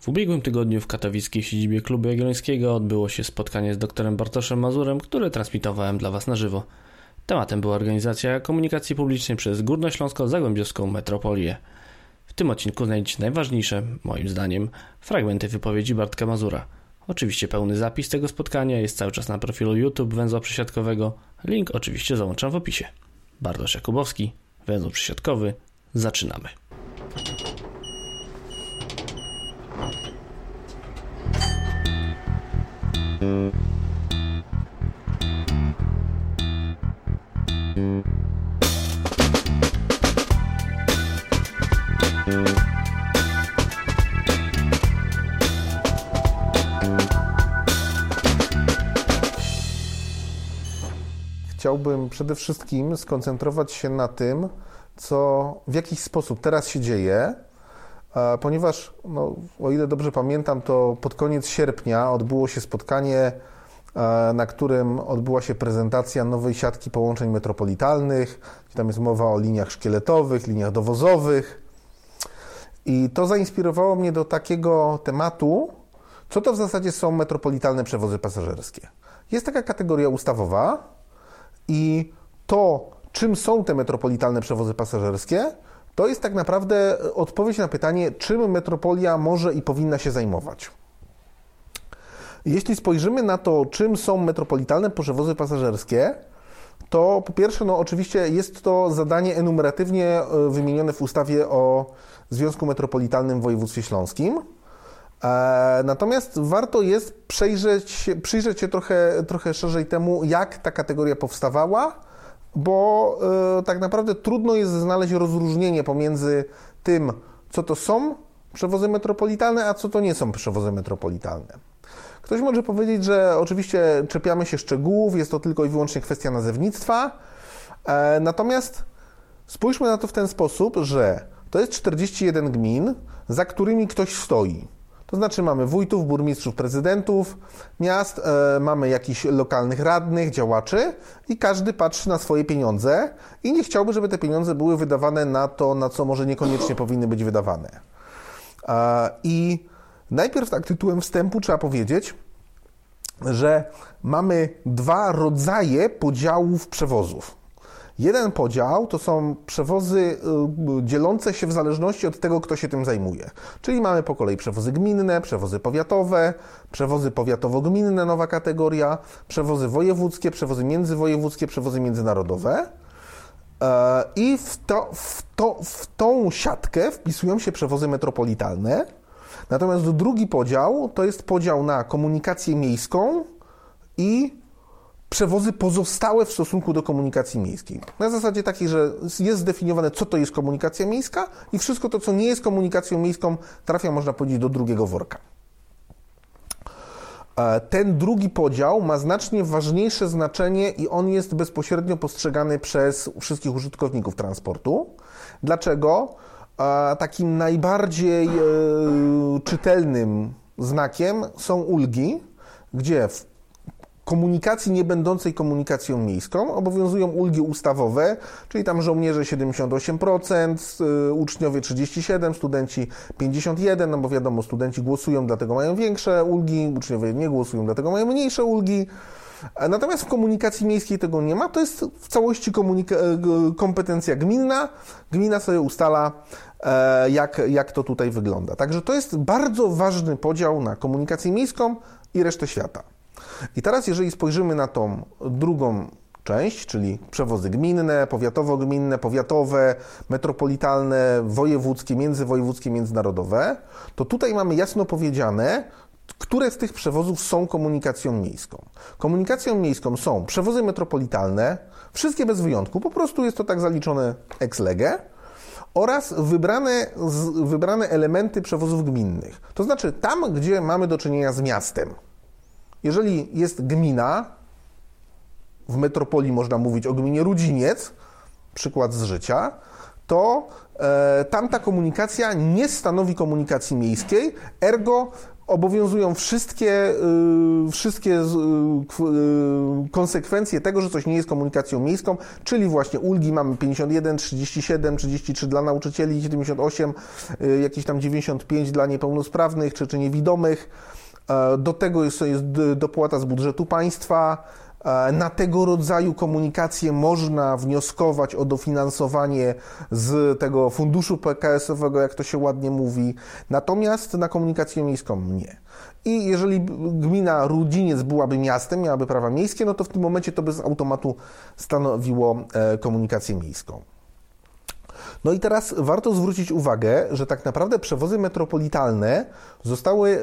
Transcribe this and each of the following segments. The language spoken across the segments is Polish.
W ubiegłym tygodniu w katowickiej siedzibie Klubu Jagiellońskiego odbyło się spotkanie z doktorem Bartoszem Mazurem, które transmitowałem dla Was na żywo. Tematem była organizacja komunikacji publicznej przez Górnośląsko-Zagłębiowską Metropolię. W tym odcinku znajdziecie najważniejsze, moim zdaniem, fragmenty wypowiedzi Bartka Mazura. Oczywiście pełny zapis tego spotkania jest cały czas na profilu YouTube Węzła Przesiadkowego. Link oczywiście załączam w opisie. Bartosz Jakubowski, Węzeł Przesiadkowy. Zaczynamy. Chciałbym przede wszystkim skoncentrować się na tym, co w jakiś sposób teraz się dzieje, e, ponieważ, no, o ile dobrze pamiętam, to pod koniec sierpnia odbyło się spotkanie, e, na którym odbyła się prezentacja nowej siatki połączeń metropolitalnych. Tam jest mowa o liniach szkieletowych, liniach dowozowych. I to zainspirowało mnie do takiego tematu, co to w zasadzie są metropolitalne przewozy pasażerskie. Jest taka kategoria ustawowa i to, czym są te metropolitalne przewozy pasażerskie, to jest tak naprawdę odpowiedź na pytanie, czym metropolia może i powinna się zajmować. Jeśli spojrzymy na to, czym są metropolitalne przewozy pasażerskie, to po pierwsze, no oczywiście jest to zadanie enumeratywnie e, wymienione w ustawie o Związku Metropolitalnym w Województwie Śląskim. E, natomiast warto jest przejrzeć, przyjrzeć się trochę, trochę szerzej temu, jak ta kategoria powstawała, bo e, tak naprawdę trudno jest znaleźć rozróżnienie pomiędzy tym, co to są przewozy metropolitalne, a co to nie są przewozy metropolitalne. Ktoś może powiedzieć, że oczywiście czepiamy się szczegółów, jest to tylko i wyłącznie kwestia nazewnictwa, e, natomiast spójrzmy na to w ten sposób, że to jest 41 gmin, za którymi ktoś stoi. To znaczy mamy wójtów, burmistrzów, prezydentów miast, e, mamy jakichś lokalnych radnych, działaczy i każdy patrzy na swoje pieniądze i nie chciałby, żeby te pieniądze były wydawane na to, na co może niekoniecznie powinny być wydawane. E, I najpierw tak tytułem wstępu trzeba powiedzieć, że mamy dwa rodzaje podziałów przewozów. Jeden podział to są przewozy y, dzielące się w zależności od tego, kto się tym zajmuje. Czyli mamy po kolei przewozy gminne, przewozy powiatowe, przewozy powiatowo-gminne, nowa kategoria, przewozy wojewódzkie, przewozy międzywojewódzkie, przewozy międzynarodowe. E, I w, to, w, to, w tą siatkę wpisują się przewozy metropolitalne. Natomiast drugi podział to jest podział na komunikację miejską i przewozy pozostałe w stosunku do komunikacji miejskiej. Na zasadzie takiej, że jest zdefiniowane, co to jest komunikacja miejska i wszystko to, co nie jest komunikacją miejską, trafia, można powiedzieć, do drugiego worka. E, ten drugi podział ma znacznie ważniejsze znaczenie i on jest bezpośrednio postrzegany przez wszystkich użytkowników transportu. Dlaczego? E, takim najbardziej e, czytelnym znakiem są ulgi, gdzie w komunikacji nie będącej komunikacją miejską obowiązują ulgi ustawowe, czyli tam żołnierze 78%, y, uczniowie 37%, studenci 51%, no bo wiadomo, studenci głosują, dlatego mają większe ulgi, uczniowie nie głosują, dlatego mają mniejsze ulgi. Natomiast w komunikacji miejskiej tego nie ma, to jest w całości y, kompetencja gminna. Gmina sobie ustala, e, jak, jak to tutaj wygląda. Także to jest bardzo ważny podział na komunikację miejską i resztę świata. I teraz, jeżeli spojrzymy na tą drugą część, czyli przewozy gminne, powiatowo-gminne, powiatowe, metropolitalne, wojewódzkie, międzywojewódzkie, międzynarodowe, to tutaj mamy jasno powiedziane, które z tych przewozów są komunikacją miejską. Komunikacją miejską są przewozy metropolitalne, wszystkie bez wyjątku, po prostu jest to tak zaliczone ex lege, oraz wybrane, wybrane elementy przewozów gminnych. To znaczy tam, gdzie mamy do czynienia z miastem. Jeżeli jest gmina, w metropolii można mówić o gminie Rudziniec, przykład z życia, to e, tamta komunikacja nie stanowi komunikacji miejskiej, ergo obowiązują wszystkie, y, wszystkie y, y, konsekwencje tego, że coś nie jest komunikacją miejską, czyli właśnie ulgi mamy 51, 37, 33 dla nauczycieli, 78, jakieś tam 95 dla niepełnosprawnych czy, czy niewidomych. E, do tego jest, jest dopłata z budżetu państwa. E, na tego rodzaju komunikację można wnioskować o dofinansowanie z tego funduszu PKS-owego, jak to się ładnie mówi, natomiast na komunikację miejską nie. I jeżeli gmina Rudziniec byłaby miastem, miałaby prawa miejskie, no to w tym momencie to by z automatu stanowiło e, komunikację miejską. No i teraz warto zwrócić uwagę, że tak naprawdę przewozy metropolitalne zostały.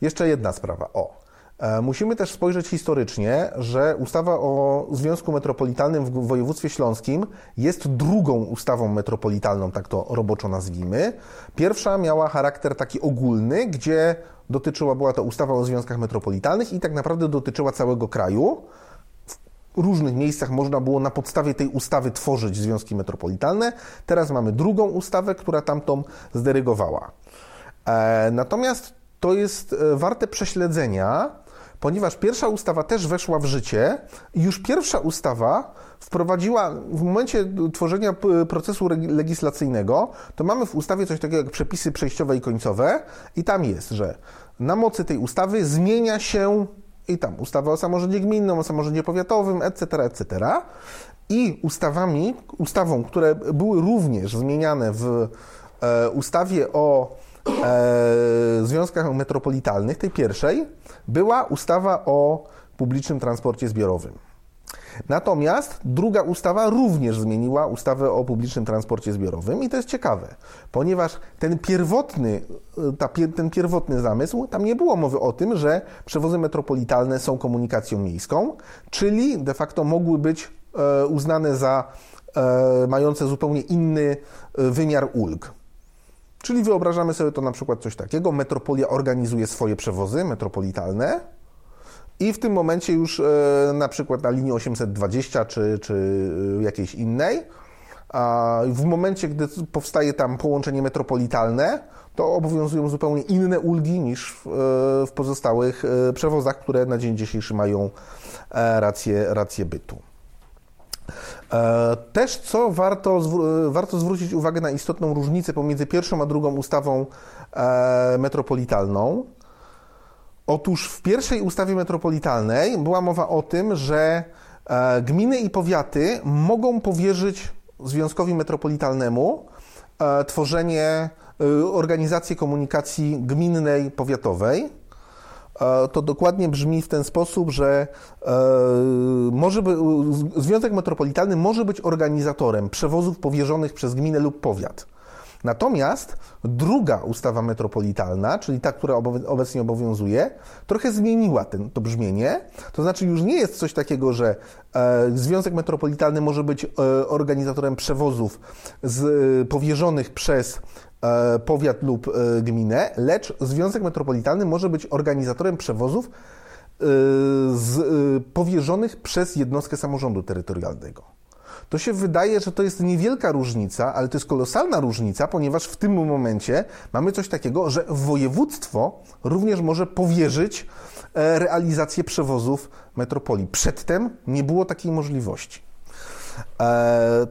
Jeszcze jedna sprawa. O, E, musimy też spojrzeć historycznie, że ustawa o Związku Metropolitalnym w województwie śląskim jest drugą ustawą metropolitalną, tak to roboczo nazwijmy. Pierwsza miała charakter taki ogólny, gdzie dotyczyła, była to ustawa o związkach metropolitalnych i tak naprawdę dotyczyła całego kraju. W różnych miejscach można było na podstawie tej ustawy tworzyć związki metropolitalne. Teraz mamy drugą ustawę, która tamtą zderygowała. E, natomiast to jest e, warte prześledzenia, ponieważ pierwsza ustawa też weszła w życie i już pierwsza ustawa wprowadziła w momencie tworzenia procesu legislacyjnego, to mamy w ustawie coś takiego jak przepisy przejściowe i końcowe i tam jest, że na mocy tej ustawy zmienia się i tam ustawa o samorządzie gminnym, o samorządzie powiatowym, etc., etc. I ustawami, ustawą, które były również zmieniane w e, ustawie o e, związkach metropolitalnych, tej pierwszej, była ustawa o publicznym transporcie zbiorowym. Natomiast druga ustawa również zmieniła ustawę o publicznym transporcie zbiorowym i to jest ciekawe, ponieważ ten pierwotny, ta, ten pierwotny zamysł, tam nie było mowy o tym, że przewozy metropolitalne są komunikacją miejską, czyli de facto mogły być e, uznane za e, mające zupełnie inny e, wymiar ulg. Czyli wyobrażamy sobie to na przykład coś takiego: metropolia organizuje swoje przewozy metropolitalne. I w tym momencie już e, na przykład na linii 820 czy, czy e, jakiejś innej, a w momencie, gdy powstaje tam połączenie metropolitalne, to obowiązują zupełnie inne ulgi niż w, e, w pozostałych przewozach, które na dzień dzisiejszy mają rację, rację bytu. E, też co warto, warto zwrócić uwagę na istotną różnicę pomiędzy pierwszą a drugą ustawą e, metropolitalną. Otóż w pierwszej ustawie metropolitalnej była mowa o tym, że e, gminy i powiaty mogą powierzyć związkowi metropolitalnemu tworzenie organizacji komunikacji gminnej, powiatowej to dokładnie brzmi w ten sposób, że e, może by, Związek Metropolitalny może być organizatorem przewozów powierzonych przez gminę lub powiat. Natomiast druga ustawa metropolitalna, czyli ta, która obecnie obowiązuje, trochę zmieniła ten, to brzmienie. To znaczy, już nie jest coś takiego, że e, Związek Metropolitalny może być organizatorem przewozów z, powierzonych przez E, powiat lub e, gminę, lecz Związek Metropolitalny może być organizatorem przewozów e, z, powierzonych przez jednostkę samorządu terytorialnego. To się wydaje, że to jest niewielka różnica, ale to jest kolosalna różnica, ponieważ w tym momencie mamy coś takiego, że województwo również może powierzyć realizację przewozów metropolii. Przedtem nie było takiej możliwości.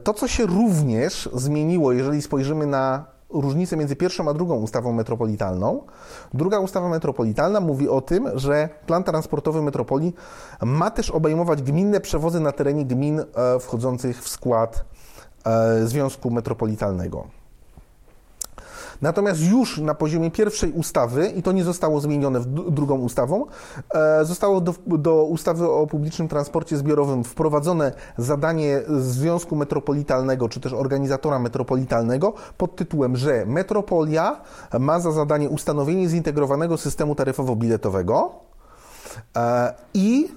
To, co się również zmieniło, jeżeli spojrzymy na różnicę między pierwszą a drugą ustawą metropolitalną. Druga ustawa metropolitalna mówi o tym, że plan transportowy metropolii ma też obejmować gminne przewozy na terenie gmin e, wchodzących w skład e, Związku Metropolitalnego. Natomiast już na poziomie pierwszej ustawy, i to nie zostało zmienione drugą ustawą, e, zostało do, do ustawy o publicznym transporcie zbiorowym wprowadzone zadanie Związku Metropolitalnego, czy też organizatora metropolitalnego pod tytułem, że metropolia ma za zadanie ustanowienie zintegrowanego systemu taryfowo-biletowego e, i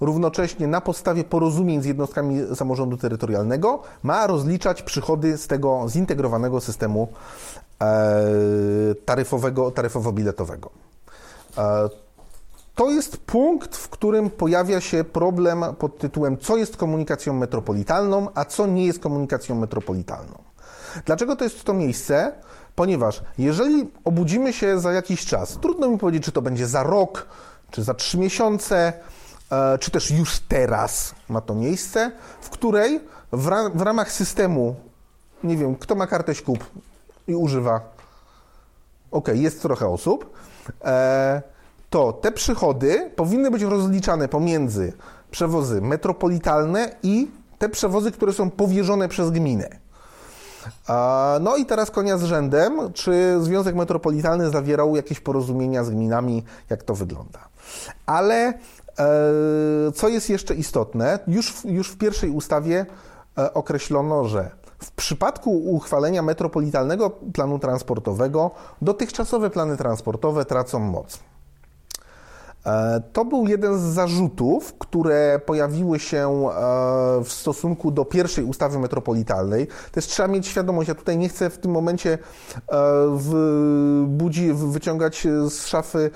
równocześnie na podstawie porozumień z jednostkami samorządu terytorialnego ma rozliczać przychody z tego zintegrowanego systemu taryfowego, taryfowo-biletowego. E, to jest punkt, w którym pojawia się problem pod tytułem co jest komunikacją metropolitalną, a co nie jest komunikacją metropolitalną. Dlaczego to jest to miejsce? Ponieważ jeżeli obudzimy się za jakiś czas, trudno mi powiedzieć, czy to będzie za rok, czy za trzy miesiące, e, czy też już teraz ma to miejsce, w której w, ra w ramach systemu, nie wiem, kto ma kartę śkub i używa, ok, jest trochę osób, e, to te przychody powinny być rozliczane pomiędzy przewozy metropolitalne i te przewozy, które są powierzone przez gminę. No i teraz konia z rzędem, czy Związek Metropolitalny zawierał jakieś porozumienia z gminami, jak to wygląda. Ale e, co jest jeszcze istotne, już w, już w pierwszej ustawie e, określono, że w przypadku uchwalenia metropolitalnego planu transportowego dotychczasowe plany transportowe tracą moc. E, to był jeden z zarzutów, które pojawiły się e, w stosunku do pierwszej ustawy metropolitalnej. Też trzeba mieć świadomość, ja tutaj nie chcę w tym momencie e, w budzi, wyciągać z szafy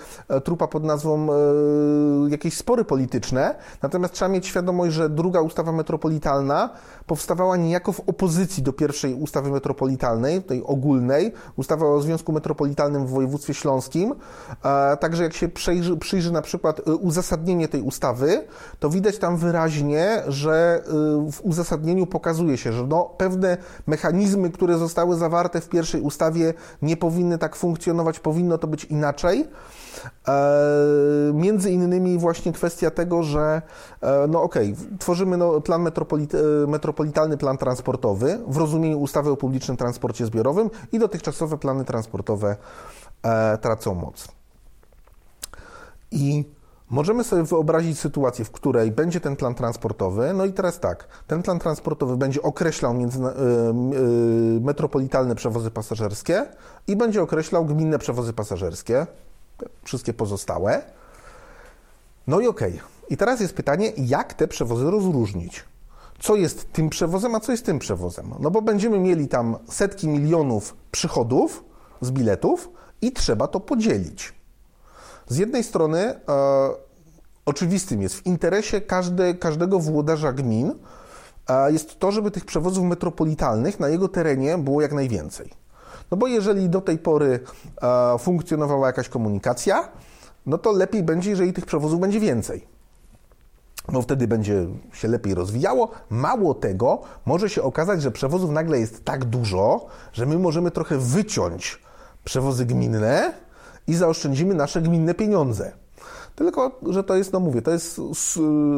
trupa pod nazwą jakieś spory polityczne, natomiast trzeba mieć świadomość, że druga ustawa metropolitalna powstawała niejako w opozycji do pierwszej ustawy metropolitalnej, tej ogólnej, ustawa o Związku Metropolitalnym w województwie śląskim. Także jak się przyjrzy, przyjrzy na przykład y, uzasadnienie tej ustawy, to widać tam wyraźnie, że y, w uzasadnieniu pokazuje się, że no, pewne mechanizmy, które zostały zawarte w pierwszej ustawie, nie powinny tak funkcjonować, powinno to być inaczej. E, między innymi właśnie kwestia tego, że e, no okej, okay, tworzymy no, plan metropolit e, metropolitalny plan transportowy w rozumieniu ustawy o publicznym transporcie zbiorowym i dotychczasowe plany transportowe tracą moc. I możemy sobie wyobrazić sytuację, w której będzie ten plan transportowy. No i teraz tak, ten plan transportowy będzie określał między, metropolitalne przewozy pasażerskie i będzie określał gminne przewozy pasażerskie wszystkie pozostałe. No i okej. Okay. I teraz jest pytanie, jak te przewozy rozróżnić? Co jest tym przewozem, a co jest tym przewozem? No bo będziemy mieli tam setki milionów przychodów z biletów i trzeba to podzielić. Z jednej strony e, oczywistym jest w interesie każde, każdego włodarza gmin e, jest to, żeby tych przewozów metropolitalnych na jego terenie było jak najwięcej. No bo jeżeli do tej pory e, funkcjonowała jakaś komunikacja, no to lepiej będzie, jeżeli tych przewozów będzie więcej. No wtedy będzie się lepiej rozwijało. Mało tego, może się okazać, że przewozów nagle jest tak dużo, że my możemy trochę wyciąć przewozy gminne i zaoszczędzimy nasze gminne pieniądze. Tylko, że to jest, no mówię, to jest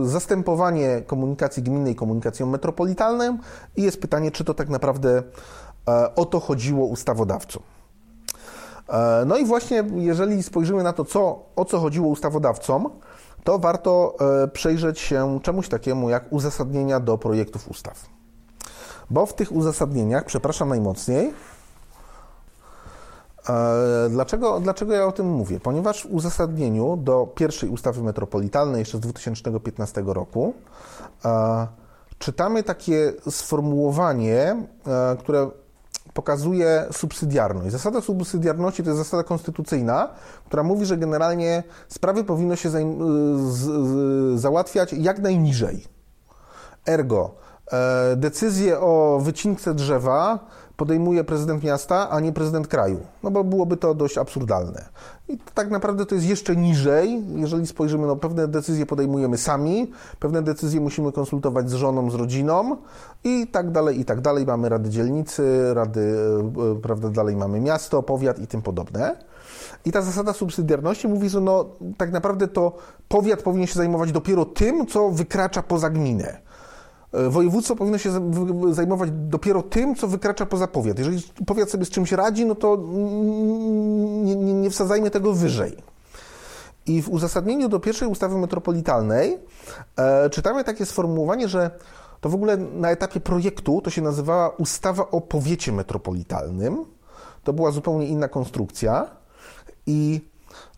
zastępowanie komunikacji gminnej komunikacją metropolitalną i jest pytanie, czy to tak naprawdę E, o to chodziło ustawodawcom. E, no i właśnie, jeżeli spojrzymy na to, co, o co chodziło ustawodawcom, to warto e, przejrzeć się czemuś takiemu jak uzasadnienia do projektów ustaw. Bo w tych uzasadnieniach, przepraszam najmocniej, Dlaczego, dlaczego ja o tym mówię? Ponieważ w uzasadnieniu do pierwszej ustawy metropolitalnej jeszcze z 2015 roku czytamy takie sformułowanie, które pokazuje subsydiarność. Zasada subsydiarności to jest zasada konstytucyjna, która mówi, że generalnie sprawy powinno się załatwiać jak najniżej. Ergo, e, decyzję o wycince drzewa podejmuje prezydent miasta, a nie prezydent kraju. No bo byłoby to dość absurdalne. I tak naprawdę to jest jeszcze niżej, jeżeli spojrzymy, no pewne decyzje podejmujemy sami, pewne decyzje musimy konsultować z żoną, z rodziną i tak dalej, i tak dalej. Mamy rady dzielnicy, rady, e, prawda, dalej mamy miasto, powiat i tym podobne. I ta zasada subsydiarności mówi, że no, tak naprawdę to powiat powinien się zajmować dopiero tym, co wykracza poza gminę. E, województwo powinno się zajmować dopiero tym, co wykracza poza powiat. Jeżeli powiat sobie z czymś radzi, no to nie, nie, nie wsadzajmy tego wyżej. I w uzasadnieniu do pierwszej ustawy metropolitalnej e, czytamy takie sformułowanie, że to w ogóle na etapie projektu to się nazywała ustawa o powiecie metropolitalnym. To była zupełnie inna konstrukcja i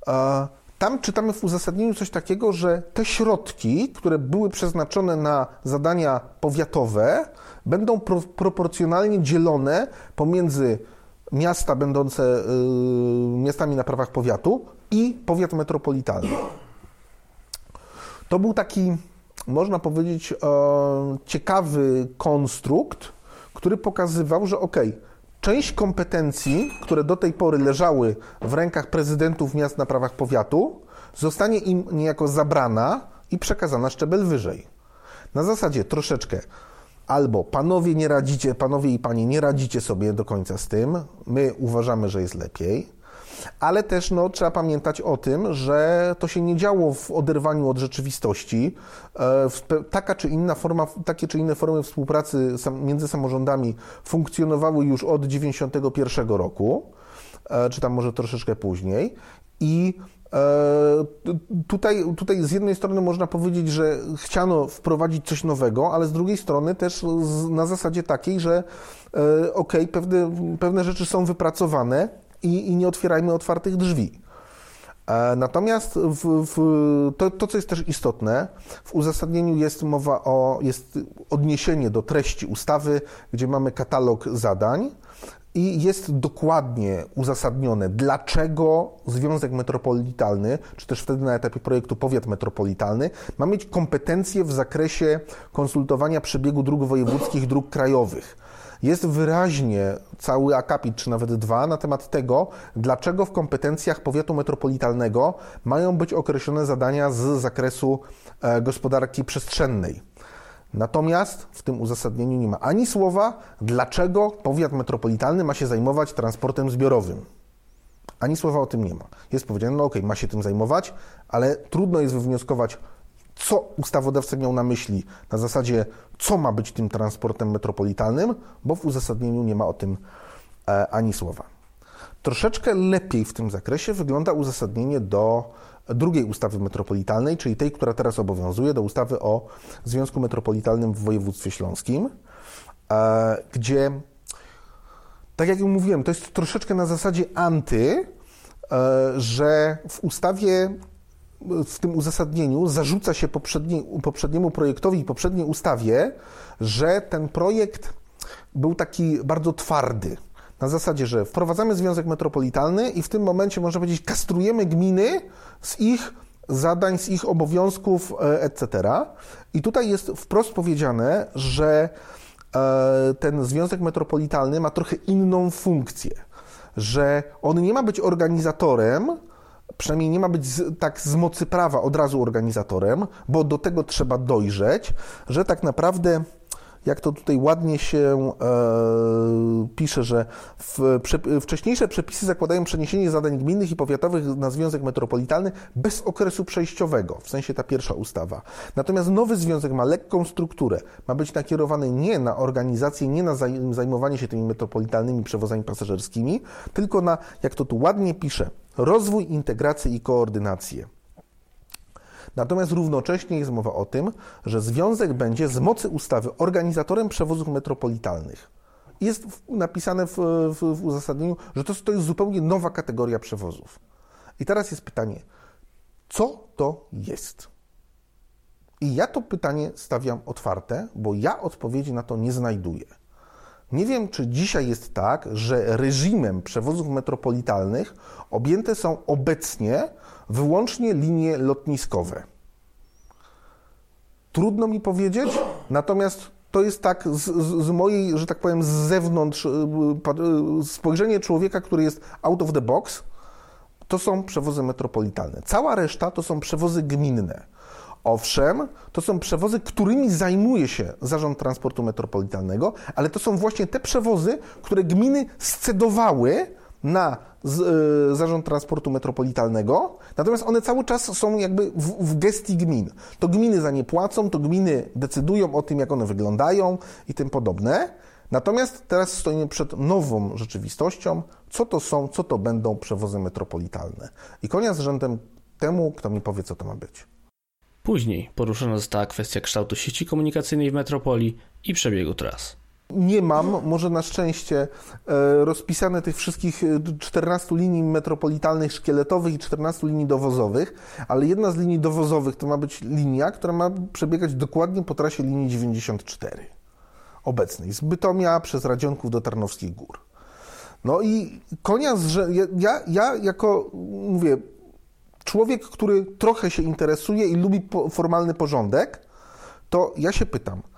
e, tam czytamy w uzasadnieniu coś takiego, że te środki, które były przeznaczone na zadania powiatowe, będą pro, proporcjonalnie dzielone pomiędzy miasta będące y, miastami na prawach powiatu i powiat metropolitalny. To był taki, można powiedzieć, ciekawy konstrukt, który pokazywał, że ok, część kompetencji, które do tej pory leżały w rękach prezydentów miast na prawach powiatu, zostanie im niejako zabrana i przekazana szczebel wyżej. Na zasadzie troszeczkę albo panowie nie radzicie, panowie i panie nie radzicie sobie do końca z tym, my uważamy, że jest lepiej, ale też no, trzeba pamiętać o tym, że to się nie działo w oderwaniu od rzeczywistości. E, taka czy inna forma, takie czy inne formy współpracy między samorządami funkcjonowały już od 1991 roku, e, czy tam może troszeczkę później. I e, Tutaj, tutaj z jednej strony można powiedzieć, że chciano wprowadzić coś nowego, ale z drugiej strony też na zasadzie takiej, że ok, pewne, pewne rzeczy są wypracowane, i, i nie otwierajmy otwartych drzwi. E, natomiast w, w, to, to, co jest też istotne, w uzasadnieniu jest mowa o, jest odniesienie do treści ustawy, gdzie mamy katalog zadań i jest dokładnie uzasadnione, dlaczego Związek Metropolitalny, czy też wtedy na etapie projektu powiat metropolitalny, ma mieć kompetencje w zakresie konsultowania przebiegu dróg wojewódzkich, dróg krajowych jest wyraźnie cały akapit, czy nawet dwa, na temat tego, dlaczego w kompetencjach powiatu metropolitalnego mają być określone zadania z zakresu e, gospodarki przestrzennej. Natomiast w tym uzasadnieniu nie ma ani słowa, dlaczego powiat metropolitalny ma się zajmować transportem zbiorowym. Ani słowa o tym nie ma. Jest powiedziane, no okej, okay, ma się tym zajmować, ale trudno jest wywnioskować, co ustawodawca miał na myśli na zasadzie, co ma być tym transportem metropolitalnym, bo w uzasadnieniu nie ma o tym e, ani słowa. Troszeczkę lepiej w tym zakresie wygląda uzasadnienie do drugiej ustawy metropolitalnej, czyli tej, która teraz obowiązuje, do ustawy o Związku Metropolitalnym w województwie śląskim, e, gdzie, tak jak mówiłem, to jest troszeczkę na zasadzie anty, e, że w ustawie w tym uzasadnieniu zarzuca się poprzedni, poprzedniemu projektowi i poprzedniej ustawie, że ten projekt był taki bardzo twardy. Na zasadzie, że wprowadzamy związek metropolitalny i w tym momencie, można powiedzieć, kastrujemy gminy z ich zadań, z ich obowiązków, e, etc. I tutaj jest wprost powiedziane, że e, ten związek metropolitalny ma trochę inną funkcję, że on nie ma być organizatorem, przynajmniej nie ma być z, tak z mocy prawa od razu organizatorem, bo do tego trzeba dojrzeć, że tak naprawdę jak to tutaj ładnie się e, pisze, że w, prze, wcześniejsze przepisy zakładają przeniesienie zadań gminnych i powiatowych na związek metropolitalny bez okresu przejściowego, w sensie ta pierwsza ustawa. Natomiast nowy związek ma lekką strukturę, ma być nakierowany nie na organizację, nie na zajmowanie się tymi metropolitalnymi przewozami pasażerskimi, tylko na, jak to tu ładnie pisze, rozwój, integrację i koordynację. Natomiast równocześnie jest mowa o tym, że związek będzie z mocy ustawy organizatorem przewozów metropolitalnych. Jest napisane w, w, w uzasadnieniu, że to, to jest zupełnie nowa kategoria przewozów. I teraz jest pytanie, co to jest? I ja to pytanie stawiam otwarte, bo ja odpowiedzi na to nie znajduję. Nie wiem, czy dzisiaj jest tak, że reżimem przewozów metropolitalnych objęte są obecnie wyłącznie linie lotniskowe. Trudno mi powiedzieć, natomiast to jest tak z, z, mojej, że tak powiem, z zewnątrz y, y, spojrzenie człowieka, który jest out of the box, to są przewozy metropolitalne. Cała reszta to są przewozy gminne. Owszem, to są przewozy, którymi zajmuje się Zarząd Transportu Metropolitalnego, ale to są właśnie te przewozy, które gminy scedowały na z, y, Zarząd Transportu Metropolitalnego, natomiast one cały czas są jakby w, w gestii gmin. To gminy za nie płacą, to gminy decydują o tym, jak one wyglądają i tym podobne. Natomiast teraz stoimy przed nową rzeczywistością, co to są, co to będą przewozy metropolitalne. I konia z rzędem temu, kto mi powie, co to ma być. Później poruszona została kwestia kształtu sieci komunikacyjnej w metropolii i przebiegu tras. Nie mam, może na szczęście, e, rozpisane tych wszystkich 14 e, linii metropolitalnych szkieletowych i 14 linii dowozowych, ale jedna z linii dowozowych to ma być linia, która ma przebiegać dokładnie po trasie linii 94 obecnej, z Bytomia przez Radzionków do Tarnowskich Gór. No i konia, że ja, ja jako, mówię, człowiek, który trochę się interesuje i lubi formalny porządek, to ja się pytam –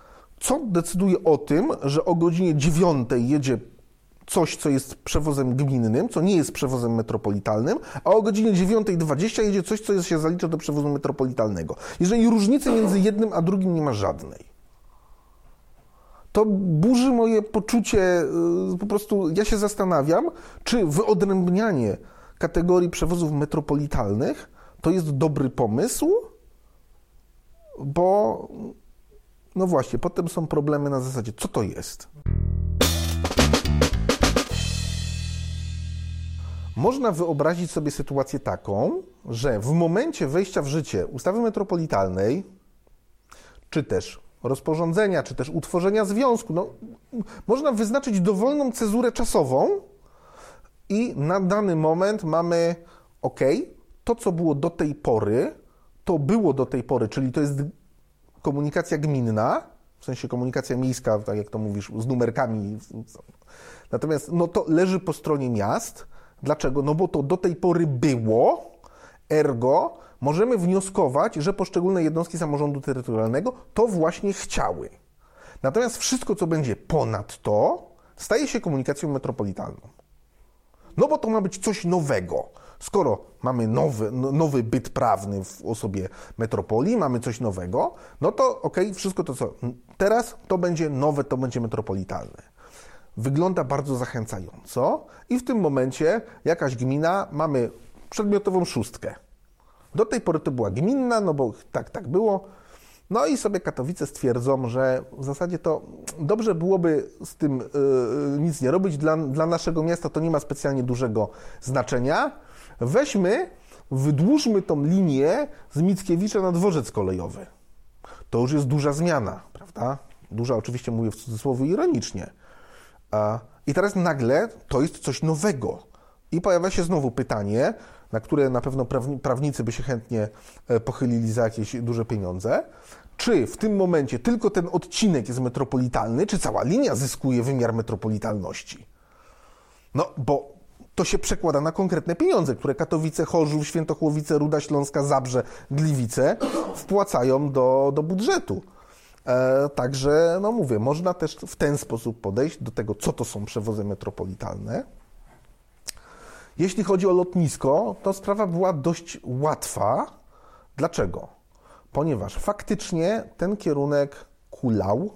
co decyduje o tym, że o godzinie 9 jedzie coś, co jest przewozem gminnym, co nie jest przewozem metropolitalnym, a o godzinie 9.20 jedzie coś, co jest, się zalicza do przewozu metropolitalnego. Jeżeli różnicy między jednym a drugim nie ma żadnej to burzy moje poczucie, y, po prostu ja się zastanawiam, czy wyodrębnianie kategorii przewozów metropolitalnych to jest dobry pomysł, bo no właśnie, potem są problemy na zasadzie, co to jest? Można wyobrazić sobie sytuację taką, że w momencie wejścia w życie ustawy metropolitalnej, czy też rozporządzenia, czy też utworzenia związku, no, można wyznaczyć dowolną cezurę czasową i na dany moment mamy OK, to co było do tej pory, to było do tej pory, czyli to jest komunikacja gminna, w sensie komunikacja miejska, tak jak to mówisz, z numerkami. Natomiast no, to leży po stronie miast. Dlaczego? No bo to do tej pory było, ergo możemy wnioskować, że poszczególne jednostki samorządu terytorialnego to właśnie chciały. Natomiast wszystko, co będzie ponad to, staje się komunikacją metropolitalną. No bo to ma być coś nowego. Skoro mamy nowy, no, nowy byt prawny w osobie metropolii, mamy coś nowego, no to ok, wszystko to co teraz, to będzie nowe, to będzie metropolitalne. Wygląda bardzo zachęcająco i w tym momencie jakaś gmina, mamy przedmiotową szóstkę. Do tej pory to była gminna, no bo tak, tak było. No i sobie Katowice stwierdzą, że w zasadzie to dobrze byłoby z tym yy, nic nie robić. Dla, dla naszego miasta to nie ma specjalnie dużego znaczenia. Weźmy, wydłużmy tą linię z Mickiewicza na dworzec kolejowy. To już jest duża zmiana, prawda? Duża oczywiście mówię w cudzysłowie ironicznie. I teraz nagle to jest coś nowego. I pojawia się znowu pytanie, na które na pewno prawnicy by się chętnie e, pochylili za jakieś duże pieniądze. Czy w tym momencie tylko ten odcinek jest metropolitalny, czy cała linia zyskuje wymiar metropolitalności? No, bo to się przekłada na konkretne pieniądze, które Katowice, Chorzów, Świętochłowice, Ruda Śląska, Zabrze, Gliwice wpłacają do, do budżetu. E, także, no mówię, można też w ten sposób podejść do tego, co to są przewozy metropolitalne. Jeśli chodzi o lotnisko, to sprawa była dość łatwa. Dlaczego? Ponieważ faktycznie ten kierunek kulał.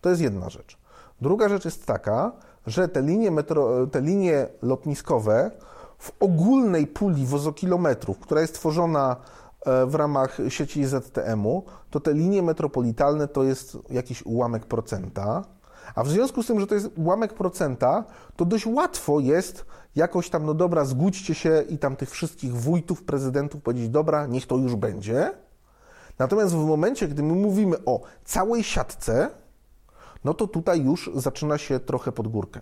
To jest jedna rzecz. Druga rzecz jest taka, że te linie, metro, te linie lotniskowe w ogólnej puli wozokilometrów, która jest tworzona e, w ramach sieci ZTM-u, to te linie metropolitalne to jest jakiś ułamek procenta. A w związku z tym, że to jest ułamek procenta, to dość łatwo jest jakoś tam, no dobra, zgódźcie się i tam tych wszystkich wójtów, prezydentów powiedzieć, dobra, niech to już będzie. Natomiast w momencie, gdy my mówimy o całej siatce, no to tutaj już zaczyna się trochę pod górkę.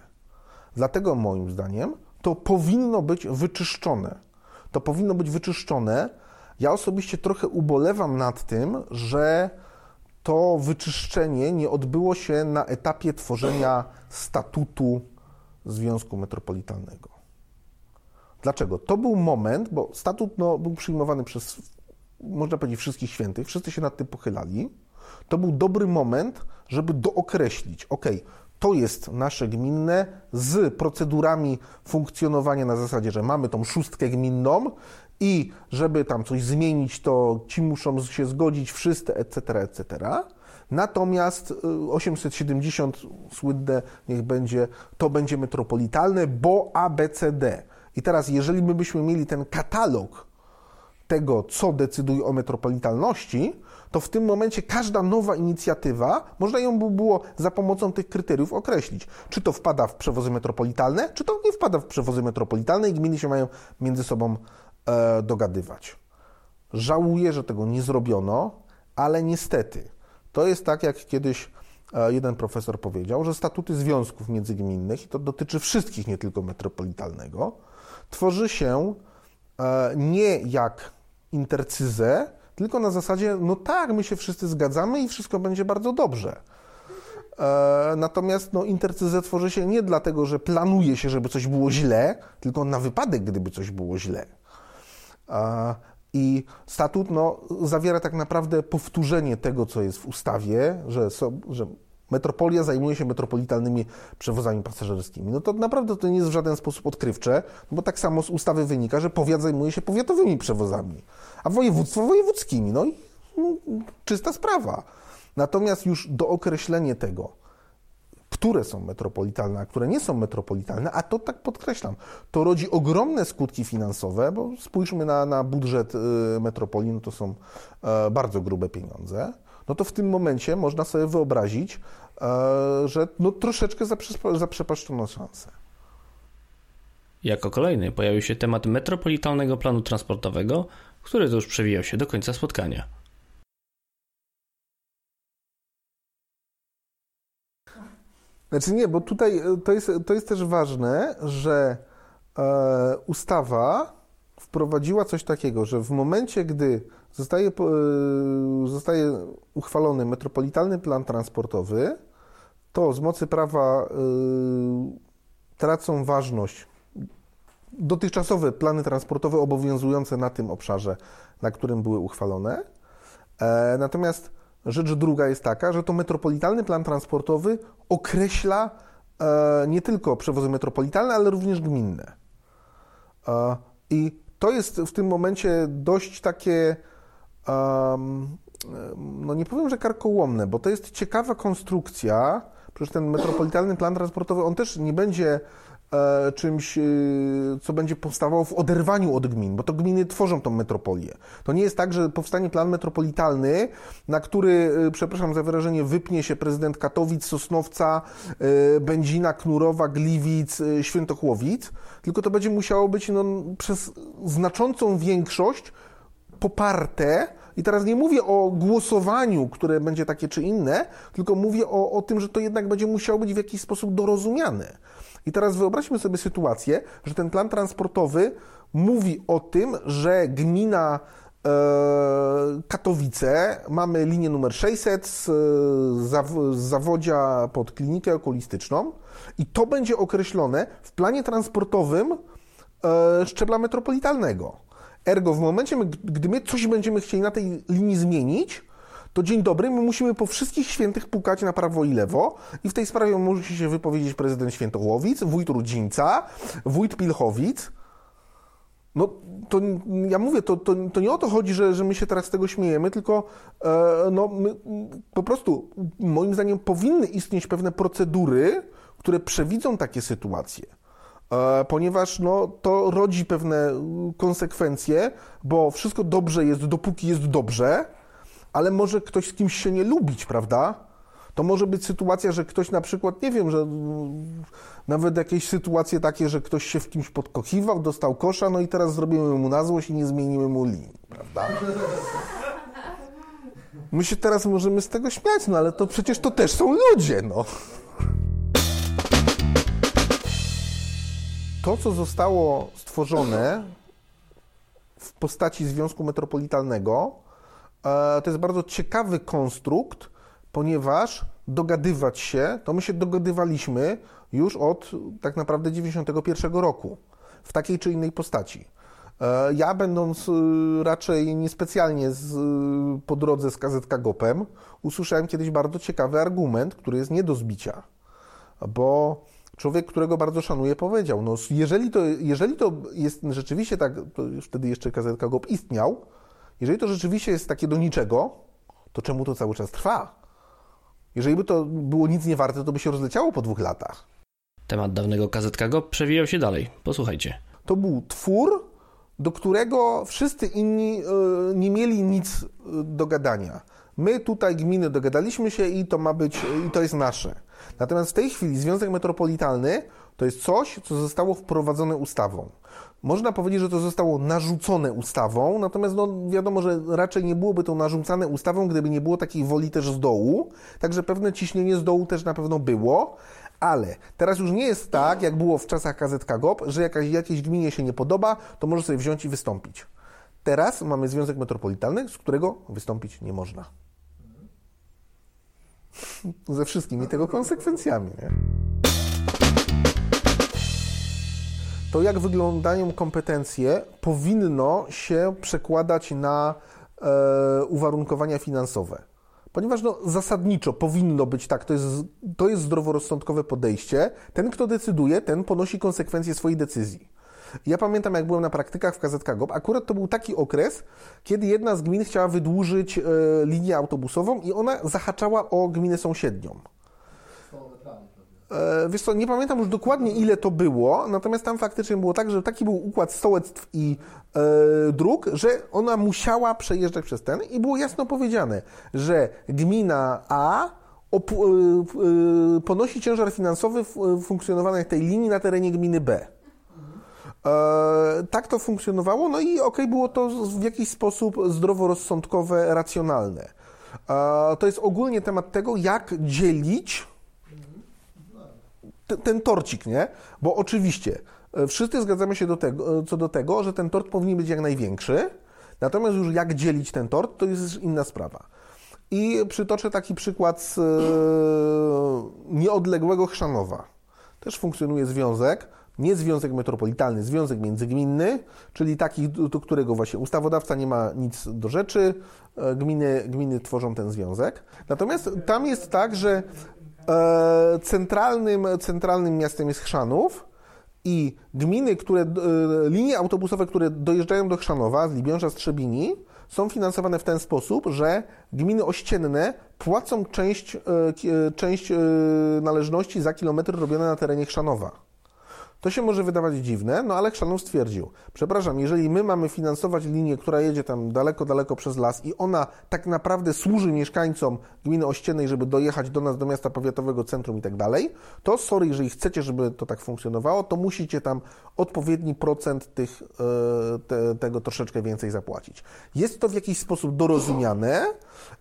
Dlatego moim zdaniem to powinno być wyczyszczone. To powinno być wyczyszczone. Ja osobiście trochę ubolewam nad tym, że to wyczyszczenie nie odbyło się na etapie tworzenia statutu Związku Metropolitalnego. Dlaczego? To był moment, bo statut no, był przyjmowany przez, można powiedzieć, wszystkich świętych, wszyscy się nad tym pochylali. To był dobry moment, żeby dookreślić, ok, to jest nasze gminne z procedurami funkcjonowania na zasadzie, że mamy tą szóstkę gminną i żeby tam coś zmienić, to ci muszą się zgodzić wszyscy, etc., etc. Natomiast 870 y, słynne niech będzie, to będzie metropolitalne, bo ABCD. I teraz, jeżeli my byśmy mieli ten katalog tego, co decyduje o metropolitalności, to w tym momencie każda nowa inicjatywa, można ją by było za pomocą tych kryteriów określić. Czy to wpada w przewozy metropolitalne, czy to nie wpada w przewozy metropolitalne i gminy się mają między sobą e, dogadywać. Żałuję, że tego nie zrobiono, ale niestety to jest tak, jak kiedyś e, jeden profesor powiedział, że statuty związków międzygminnych, i to dotyczy wszystkich, nie tylko metropolitalnego, tworzy się e, nie jak intercyzę, tylko na zasadzie, no tak, my się wszyscy zgadzamy i wszystko będzie bardzo dobrze. E, natomiast no, intercyzę tworzy się nie dlatego, że planuje się, żeby coś było źle, tylko na wypadek, gdyby coś było źle. I statut no, zawiera tak naprawdę powtórzenie tego, co jest w ustawie, że, so, że Metropolia zajmuje się metropolitalnymi przewozami pasażerskimi. No to naprawdę to nie jest w żaden sposób odkrywcze, bo tak samo z ustawy wynika, że powiat zajmuje się powiatowymi przewozami, a województwo wojewódzkimi. No i no, czysta sprawa. Natomiast już dookreślenie tego, które są metropolitalne, a które nie są metropolitalne, a to tak podkreślam, to rodzi ogromne skutki finansowe, bo spójrzmy na, na budżet y, metropolii, no to są e, bardzo grube pieniądze, no to w tym momencie można sobie wyobrazić, e, że no troszeczkę zaprzepaszczono szansę. Jako kolejny pojawił się temat metropolitalnego planu transportowego, który to już przewijał się do końca spotkania. Znaczy nie, bo tutaj e, to jest, to jest też ważne, że e, ustawa wprowadziła coś takiego, że w momencie, gdy zostaje, e, zostaje uchwalony metropolitalny plan transportowy, to z mocy prawa e, tracą ważność dotychczasowe plany transportowe obowiązujące na tym obszarze, na którym były uchwalone. E, natomiast Rzecz druga jest taka, że to metropolitalny plan transportowy określa e, nie tylko przewozy metropolitalne, ale również gminne. E, I to jest w tym momencie dość takie, no nie powiem, że karkołomne, bo to jest ciekawa konstrukcja. Przecież ten metropolitalny plan transportowy, on też nie będzie E, czymś, e, co będzie powstawało w oderwaniu od gmin, bo to gminy tworzą tą metropolię. To nie jest tak, że powstanie plan metropolitalny, na który, e, przepraszam za wyrażenie, wypnie się prezydent Katowic, Sosnowca, Będzina, Knurowa, Gliwic, Świętochłowic, tylko to będzie musiało być no, przez znaczącą większość poparte i teraz nie mówię o głosowaniu, które będzie takie czy inne, tylko mówię o, o tym, że to jednak będzie musiało być w jakiś sposób dorozumiane. I teraz wyobraźmy sobie sytuację, że ten plan transportowy mówi o tym, że gmina e, Katowice, mamy linię numer 600 z, z zawodzia pod klinikę okulistyczną i to będzie określone w planie transportowym e, szczebla metropolitalnego. Ergo, w momencie, gdy my coś będziemy chcieli na tej linii zmienić, to dzień dobry, my musimy po wszystkich świętych pukać na prawo i lewo i w tej sprawie musi się wypowiedzieć prezydent Świętochłowic, wójt Rudzińca, wójt Pilchowic. No, to ja mówię, to, to, to nie o to chodzi, że, że my się teraz z tego śmiejemy, tylko e, no, my, po prostu moim zdaniem powinny istnieć pewne procedury, które przewidzą takie sytuacje. Ponieważ no, to rodzi pewne konsekwencje, bo wszystko dobrze jest, dopóki jest dobrze, ale może ktoś z kimś się nie lubić, prawda? To może być sytuacja, że ktoś na przykład, nie wiem, że mm, nawet jakieś sytuacje takie, że ktoś się w kimś podkochiwał, dostał kosza, no i teraz zrobimy mu na złość i nie zmienimy mu linii, prawda? My się teraz możemy z tego śmiać, no ale to przecież to też są ludzie, no. To, co zostało stworzone w postaci Związku Metropolitalnego, E, to jest bardzo ciekawy konstrukt, ponieważ dogadywać się, to my się dogadywaliśmy już od tak naprawdę 91 roku w takiej czy innej postaci. E, ja, będąc e, raczej niespecjalnie z, po drodze z KZK GOP-em, usłyszałem kiedyś bardzo ciekawy argument, który jest nie do zbicia, bo człowiek, którego bardzo szanuję, powiedział: No, jeżeli to, jeżeli to jest rzeczywiście tak, to już wtedy jeszcze KZK GOP istniał, jeżeli to rzeczywiście jest takie do niczego, to czemu to cały czas trwa? Jeżeli by to było nic nie warte, to by się rozleciało po dwóch latach. Temat dawnego kazetkego przewijał się dalej. Posłuchajcie. To był twór, do którego wszyscy inni y, nie mieli nic y, do gadania. My tutaj gminy dogadaliśmy się i to ma być, i to jest nasze. Natomiast w tej chwili Związek Metropolitalny to jest coś, co zostało wprowadzone ustawą. Można powiedzieć, że to zostało narzucone ustawą, natomiast no, wiadomo, że raczej nie byłoby to narzucane ustawą, gdyby nie było takiej woli też z dołu, także pewne ciśnienie z dołu też na pewno było, ale teraz już nie jest tak, jak było w czasach KZK GOP, że jakaś, jakiejś gminie się nie podoba, to może sobie wziąć i wystąpić. Teraz mamy Związek Metropolitalny, z którego wystąpić nie można. Ze wszystkimi tego konsekwencjami. Nie? to jak wyglądają kompetencje powinno się przekładać na e, uwarunkowania finansowe. ponieważ no, zasadniczo powinno być tak, to jest, to jest zdroworozsądkowe podejście. Ten, kto decyduje, ten ponosi konsekwencje swojej decyzji. Ja pamiętam, jak byłem na praktykach w KZK GOP, akurat to był taki okres, kiedy jedna z gmin chciała wydłużyć e, linię autobusową i ona zahaczała o gminę sąsiednią. E, wiesz co, nie pamiętam już dokładnie ile to było, natomiast tam faktycznie było tak, że taki był układ stołectw i e, dróg, że ona musiała przejeżdżać przez ten i było jasno powiedziane, że gmina A op, e, ponosi ciężar finansowy funkcjonowania tej linii na terenie gminy B. E, tak to funkcjonowało, no i okay, było to w jakiś sposób zdroworozsądkowe, racjonalne. E, to jest ogólnie temat tego, jak dzielić ten, torcik, nie? Bo oczywiście e, wszyscy zgadzamy się do tego, co do tego, że ten tort powinien być jak największy, natomiast już jak dzielić ten tort, to jest inna sprawa. I przytoczę taki przykład z nieodległego Chrzanowa. Też funkcjonuje związek, nie związek metropolitalny, związek międzygminny, czyli taki, do którego właśnie ustawodawca nie ma nic do rzeczy, e, gminy, gminy tworzą ten związek. Natomiast tam jest tak, że e, centralnym, centralnym miastem jest Chrzanów i gminy, które, e, linie autobusowe, które dojeżdżają do Chrzanowa z Libiąża, Strzebini, są finansowane w ten sposób, że gminy ościenne płacą część, część należności za kilometry robione na terenie Chrzanowa. To się może wydawać dziwne, no ale Chrzanów stwierdził, przepraszam, jeżeli my mamy finansować linię, która jedzie tam daleko, daleko przez las i ona tak naprawdę służy mieszkańcom gminy Ościennej, żeby dojechać do nas, do miasta powiatowego centrum i tak dalej, to sorry, jeżeli chcecie, żeby to tak funkcjonowało, to musicie tam odpowiedni procent tych, e, te, tego troszeczkę więcej zapłacić. Jest to w jakiś sposób dorozumiane,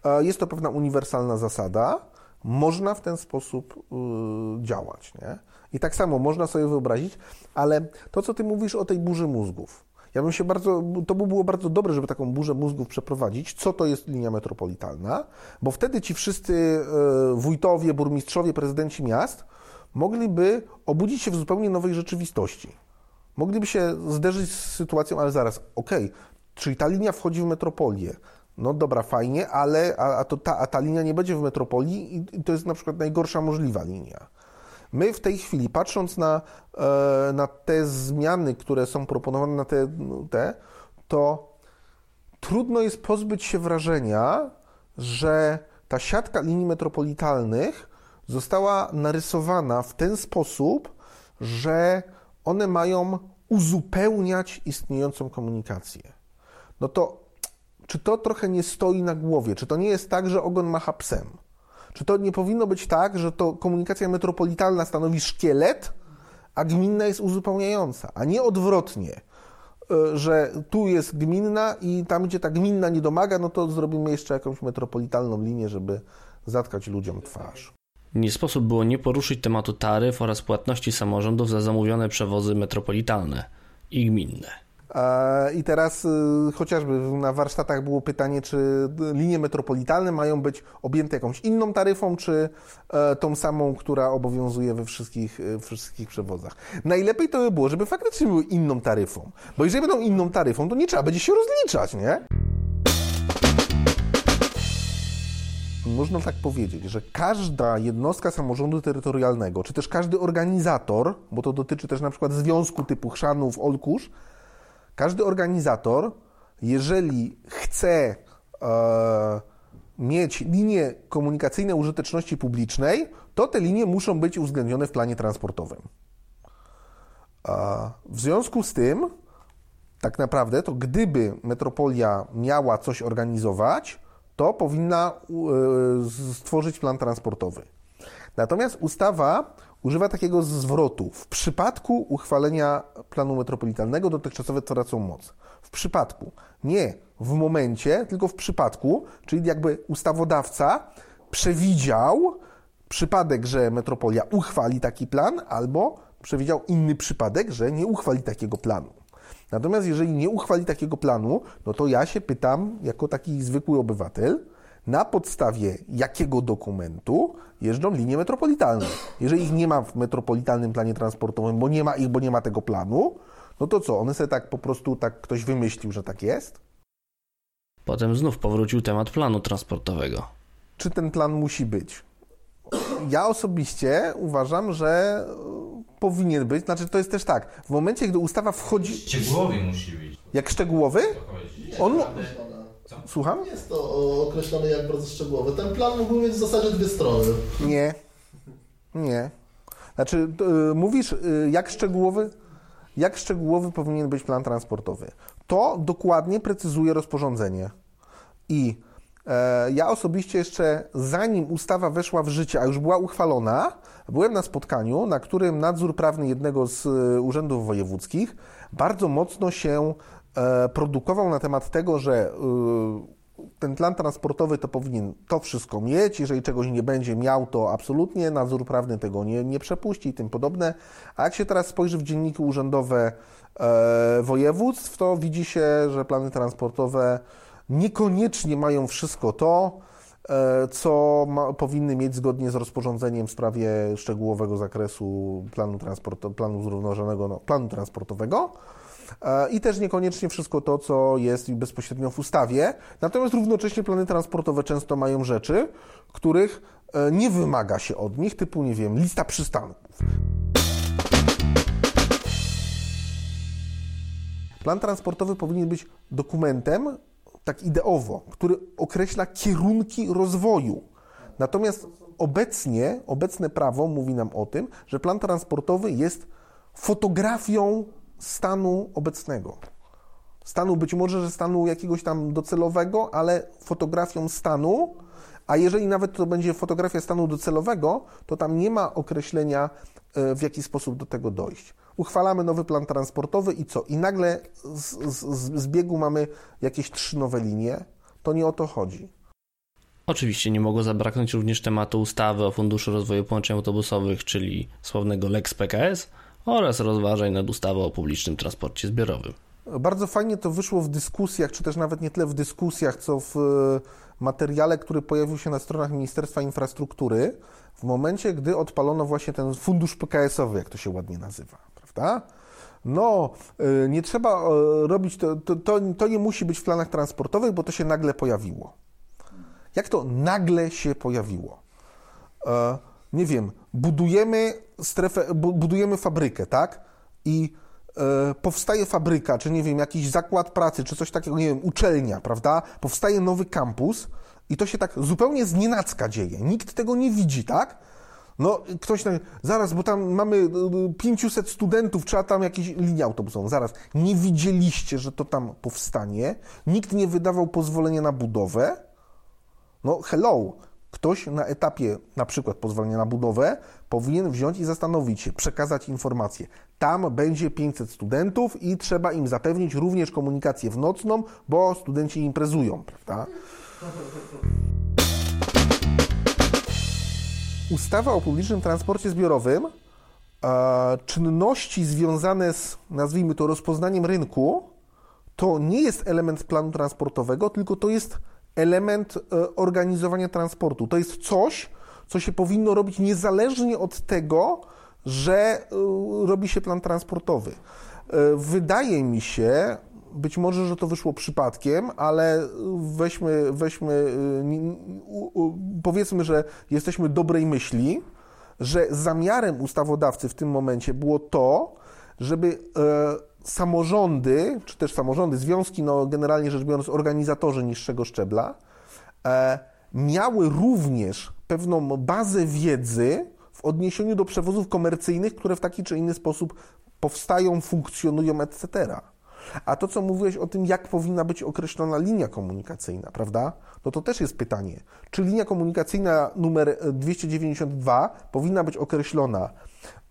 e, jest to pewna uniwersalna zasada, można w ten sposób y, działać, nie? I tak samo można sobie wyobrazić, ale to, co ty mówisz o tej burzy mózgów, ja bym się bardzo, to by było bardzo dobre, żeby taką burzę mózgów przeprowadzić, co to jest linia metropolitalna, bo wtedy ci wszyscy e, wójtowie, burmistrzowie, prezydenci miast mogliby obudzić się w zupełnie nowej rzeczywistości. Mogliby się zderzyć z sytuacją, ale zaraz, okej, okay, czyli ta linia wchodzi w metropolię, no dobra, fajnie, ale a, a, to ta, a ta linia nie będzie w metropolii i to jest na przykład najgorsza możliwa linia. My w tej chwili, patrząc na, e, na te zmiany, które są proponowane na te, no, te, to trudno jest pozbyć się wrażenia, że ta siatka linii metropolitalnych została narysowana w ten sposób, że one mają uzupełniać istniejącą komunikację. No to czy to trochę nie stoi na głowie? Czy to nie jest tak, że ogon macha psem? Czy to nie powinno być tak, że to komunikacja metropolitalna stanowi szkielet, a gminna jest uzupełniająca, a nie odwrotnie, e, że tu jest gminna i tam, gdzie ta gminna nie domaga, no to zrobimy jeszcze jakąś metropolitalną linię, żeby zatkać ludziom twarz. Nie sposób było nie poruszyć tematu taryf oraz płatności samorządów za zamówione przewozy metropolitalne i gminne. I teraz y, chociażby na warsztatach było pytanie, czy linie metropolitalne mają być objęte jakąś inną taryfą, czy e, tą samą, która obowiązuje we wszystkich, e, wszystkich przewozach. Najlepiej to by było, żeby faktycznie były inną taryfą, bo jeżeli będą inną taryfą, to nie trzeba będzie się rozliczać, nie? Można tak powiedzieć, że każda jednostka samorządu terytorialnego, czy też każdy organizator, bo to dotyczy też na przykład związku typu Chrzanów, Olkusz, każdy organizator, jeżeli chce e, mieć linie komunikacyjne użyteczności publicznej, to te linie muszą być uwzględnione w planie transportowym. E, w związku z tym, tak naprawdę, to gdyby metropolia miała coś organizować, to powinna e, stworzyć plan transportowy. Natomiast ustawa używa takiego zwrotu. W przypadku uchwalenia planu metropolitalnego dotychczasowe tracą moc. W przypadku. Nie w momencie, tylko w przypadku, czyli jakby ustawodawca przewidział przypadek, że metropolia uchwali taki plan, albo przewidział inny przypadek, że nie uchwali takiego planu. Natomiast jeżeli nie uchwali takiego planu, no to ja się pytam, jako taki zwykły obywatel, na podstawie jakiego dokumentu jeżdżą linie metropolitalne. Jeżeli ich nie ma w metropolitalnym planie transportowym, bo nie ma ich, bo nie ma tego planu, no to co, one sobie tak po prostu tak ktoś wymyślił, że tak jest? Potem znów powrócił temat planu transportowego. czy ten plan musi być? Ja osobiście uważam, że powinien być. Znaczy, to jest też tak, w momencie, gdy ustawa wchodzi. Szczegółowy musi być. Jak szczegółowy? On. Słucham? Jest to określone jak bardzo szczegółowy. Ten plan mógłby mieć w zasadzie dwie strony. Nie. Nie. Znaczy, y, mówisz, y, jak szczegółowy, jak szczegółowy powinien być plan transportowy. To dokładnie precyzuje rozporządzenie. I e, ja osobiście jeszcze zanim ustawa weszła w życie, a już była uchwalona, byłem na spotkaniu, na którym nadzór prawny jednego z e, urzędów wojewódzkich bardzo mocno się produkował na temat tego, że e, ten plan transportowy to powinien to wszystko mieć. Jeżeli czegoś nie będzie miał, to absolutnie nadzór prawny tego nie, nie przepuści i tym podobne. A jak się teraz spojrzy w dzienniki urzędowe e, województw, to widzi się, że plany transportowe niekoniecznie mają wszystko to, e, co ma, powinny mieć zgodnie z rozporządzeniem w sprawie szczegółowego zakresu planu, transport, planu zrównoważonego, no, planu transportowego. E, i też niekoniecznie wszystko to, co jest bezpośrednio w ustawie. Natomiast równocześnie plany transportowe często mają rzeczy, których e, nie wymaga się od nich, typu, nie wiem, lista przystanków. Plan transportowy powinien być dokumentem, tak ideowo, który określa kierunki rozwoju. Natomiast obecnie, obecne prawo mówi nam o tym, że plan transportowy jest fotografią stanu obecnego. Stanu być może, że stanu jakiegoś tam docelowego, ale fotografią stanu, a jeżeli nawet to będzie fotografia stanu docelowego, to tam nie ma określenia, e, w jaki sposób do tego dojść. Uchwalamy nowy plan transportowy i co? I nagle z, z, z biegu mamy jakieś trzy nowe linie. To nie o to chodzi. Oczywiście nie mogło zabraknąć również tematu ustawy o Funduszu Rozwoju Połączeń Autobusowych, czyli sławnego Lex PKS, oraz rozważań nad ustawą o publicznym transporcie zbiorowym. Bardzo fajnie to wyszło w dyskusjach, czy też nawet nie tyle w dyskusjach, co w e, materiale, który pojawił się na stronach Ministerstwa Infrastruktury, w momencie, gdy odpalono właśnie ten fundusz PKS-owy, jak to się ładnie nazywa, prawda? No, e, nie trzeba e, robić, to, to, to, nie musi być w planach transportowych, bo to się nagle pojawiło. Jak to nagle się pojawiło? Nie wiem, budujemy strefę, budujemy fabrykę, tak? I e, powstaje fabryka, czy nie wiem, jakiś zakład pracy, czy coś takiego, nie wiem, uczelnia, prawda? Powstaje nowy kampus i to się tak zupełnie znienacka dzieje. Nikt tego nie widzi, tak? No, ktoś tam, zaraz, bo tam mamy 500 e, studentów, trzeba tam jakieś linię autobusową, zaraz. Nie widzieliście, że to tam powstanie, nikt nie wydawał pozwolenia na budowę. No, hello, Ktoś na etapie na przykład pozwolenia na budowę powinien wziąć i zastanowić się, przekazać informację. Tam będzie 500 studentów i trzeba im zapewnić również komunikację w nocną, bo studenci imprezują, prawda? Ustawa o publicznym transporcie zbiorowym czynności związane z, nazwijmy to, rozpoznaniem rynku, to nie jest element planu transportowego, tylko to jest element e, organizowania transportu. To jest coś, co się powinno robić niezależnie od tego, że e, robi się plan transportowy. E, wydaje mi się, być może, że to wyszło przypadkiem, ale weźmy, weźmy powiedzmy, że jesteśmy dobrej myśli, że zamiarem ustawodawcy w tym momencie było to, żeby samorządy, czy też samorządy, związki, no generalnie rzecz biorąc, organizatorzy niższego szczebla, e, miały również pewną bazę wiedzy w odniesieniu do przewozów komercyjnych, które w taki czy inny sposób powstają, funkcjonują, etc. A to, co mówiłeś o tym, jak powinna być określona linia komunikacyjna, prawda? No to też jest pytanie. Czy linia komunikacyjna numer 292 powinna być określona E,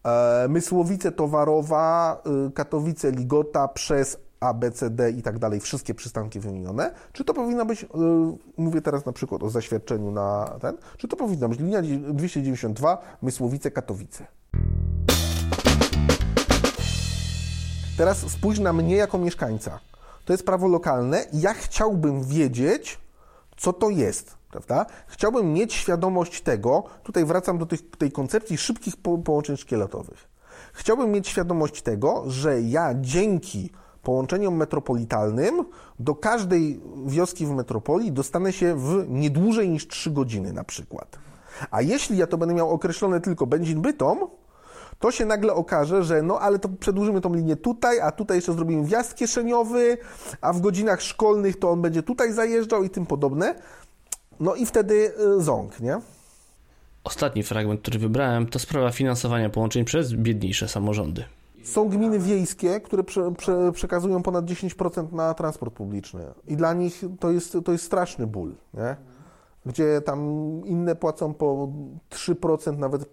Mysłowice Towarowa, y, Katowice Ligota przez A, B, C, D i tak dalej, wszystkie przystanki wymienione, czy to powinna być, y, mówię teraz na przykład o zaświadczeniu na ten, czy to powinna być linia 292 Mysłowice Katowice. Teraz spójrz na mnie jako mieszkańca. To jest prawo lokalne ja chciałbym wiedzieć, co to jest prawda? Chciałbym mieć świadomość tego, tutaj wracam do tych, tej koncepcji szybkich po, połączeń szkieletowych. Chciałbym mieć świadomość tego, że ja dzięki połączeniom metropolitalnym do każdej wioski w metropolii dostanę się w nie dłużej niż 3 godziny na przykład. A jeśli ja to będę miał określone tylko Będzin-Bytom, to się nagle okaże, że no ale to przedłużymy tą linię tutaj, a tutaj jeszcze zrobimy wjazd kieszeniowy, a w godzinach szkolnych to on będzie tutaj zajeżdżał i tym podobne. No i wtedy y, ząg, nie? Ostatni fragment, który wybrałem, to sprawa finansowania połączeń przez biedniejsze samorządy. Są gminy wiejskie, które prze, prze, przekazują ponad 10% na transport publiczny i dla nich to jest, to jest straszny ból, nie? gdzie tam inne płacą po 3%, nawet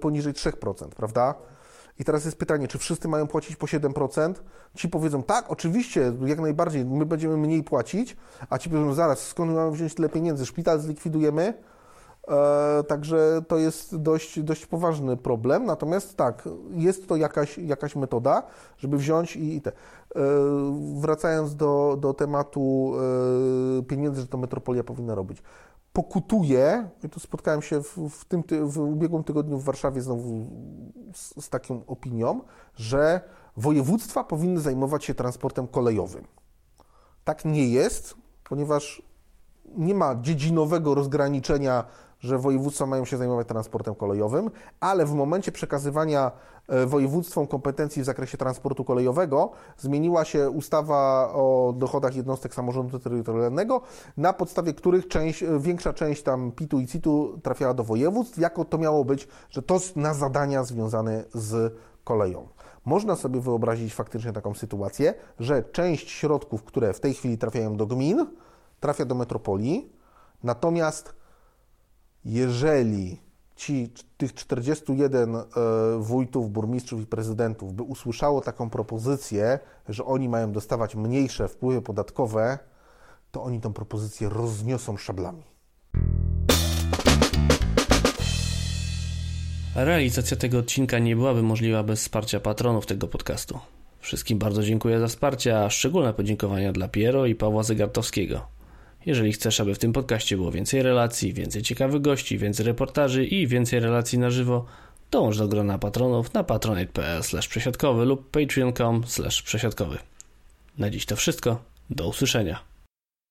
poniżej 3%, prawda? I teraz jest pytanie, czy wszyscy mają płacić po 7%? Ci powiedzą, tak, oczywiście, jak najbardziej, my będziemy mniej płacić, a ci powiedzą, zaraz, skąd mamy wziąć tyle pieniędzy? Szpital zlikwidujemy, E, także to jest dość, dość poważny problem. Natomiast tak, jest to jakaś, jakaś metoda, żeby wziąć i, i te. E, wracając do, do tematu e, pieniędzy, że to metropolia powinna robić. Pokutuję, i tu spotkałem się w, w, tym, w ubiegłym tygodniu w Warszawie znowu z, z taką opinią, że województwa powinny zajmować się transportem kolejowym. Tak nie jest, ponieważ nie ma dziedzinowego rozgraniczenia że województwa mają się zajmować transportem kolejowym, ale w momencie przekazywania e, województwom kompetencji w zakresie transportu kolejowego zmieniła się ustawa o dochodach jednostek samorządu terytorialnego, na podstawie których część, e, większa część tam PIT-u i CIT-u trafiała do województw, jako to miało być, że to na zadania związane z koleją. Można sobie wyobrazić faktycznie taką sytuację, że część środków, które w tej chwili trafiają do gmin, trafia do metropolii, natomiast jeżeli ci, tych 41 e, wójtów, burmistrzów i prezydentów by usłyszało taką propozycję, że oni mają dostawać mniejsze wpływy podatkowe, to oni tą propozycję rozniosą szablami. Realizacja tego odcinka nie byłaby możliwa bez wsparcia patronów tego podcastu. Wszystkim bardzo dziękuję za wsparcie, a szczególne podziękowania dla Piero i Pawła Zegartowskiego. Jeżeli chcesz, aby w tym podcaście było więcej relacji, więcej ciekawych gości, więcej reportaży i więcej relacji na żywo, dołącz do grona patronów na patronite.pl przesiadkowy lub patreon.com przesiadkowy. Na dziś to wszystko. Do usłyszenia.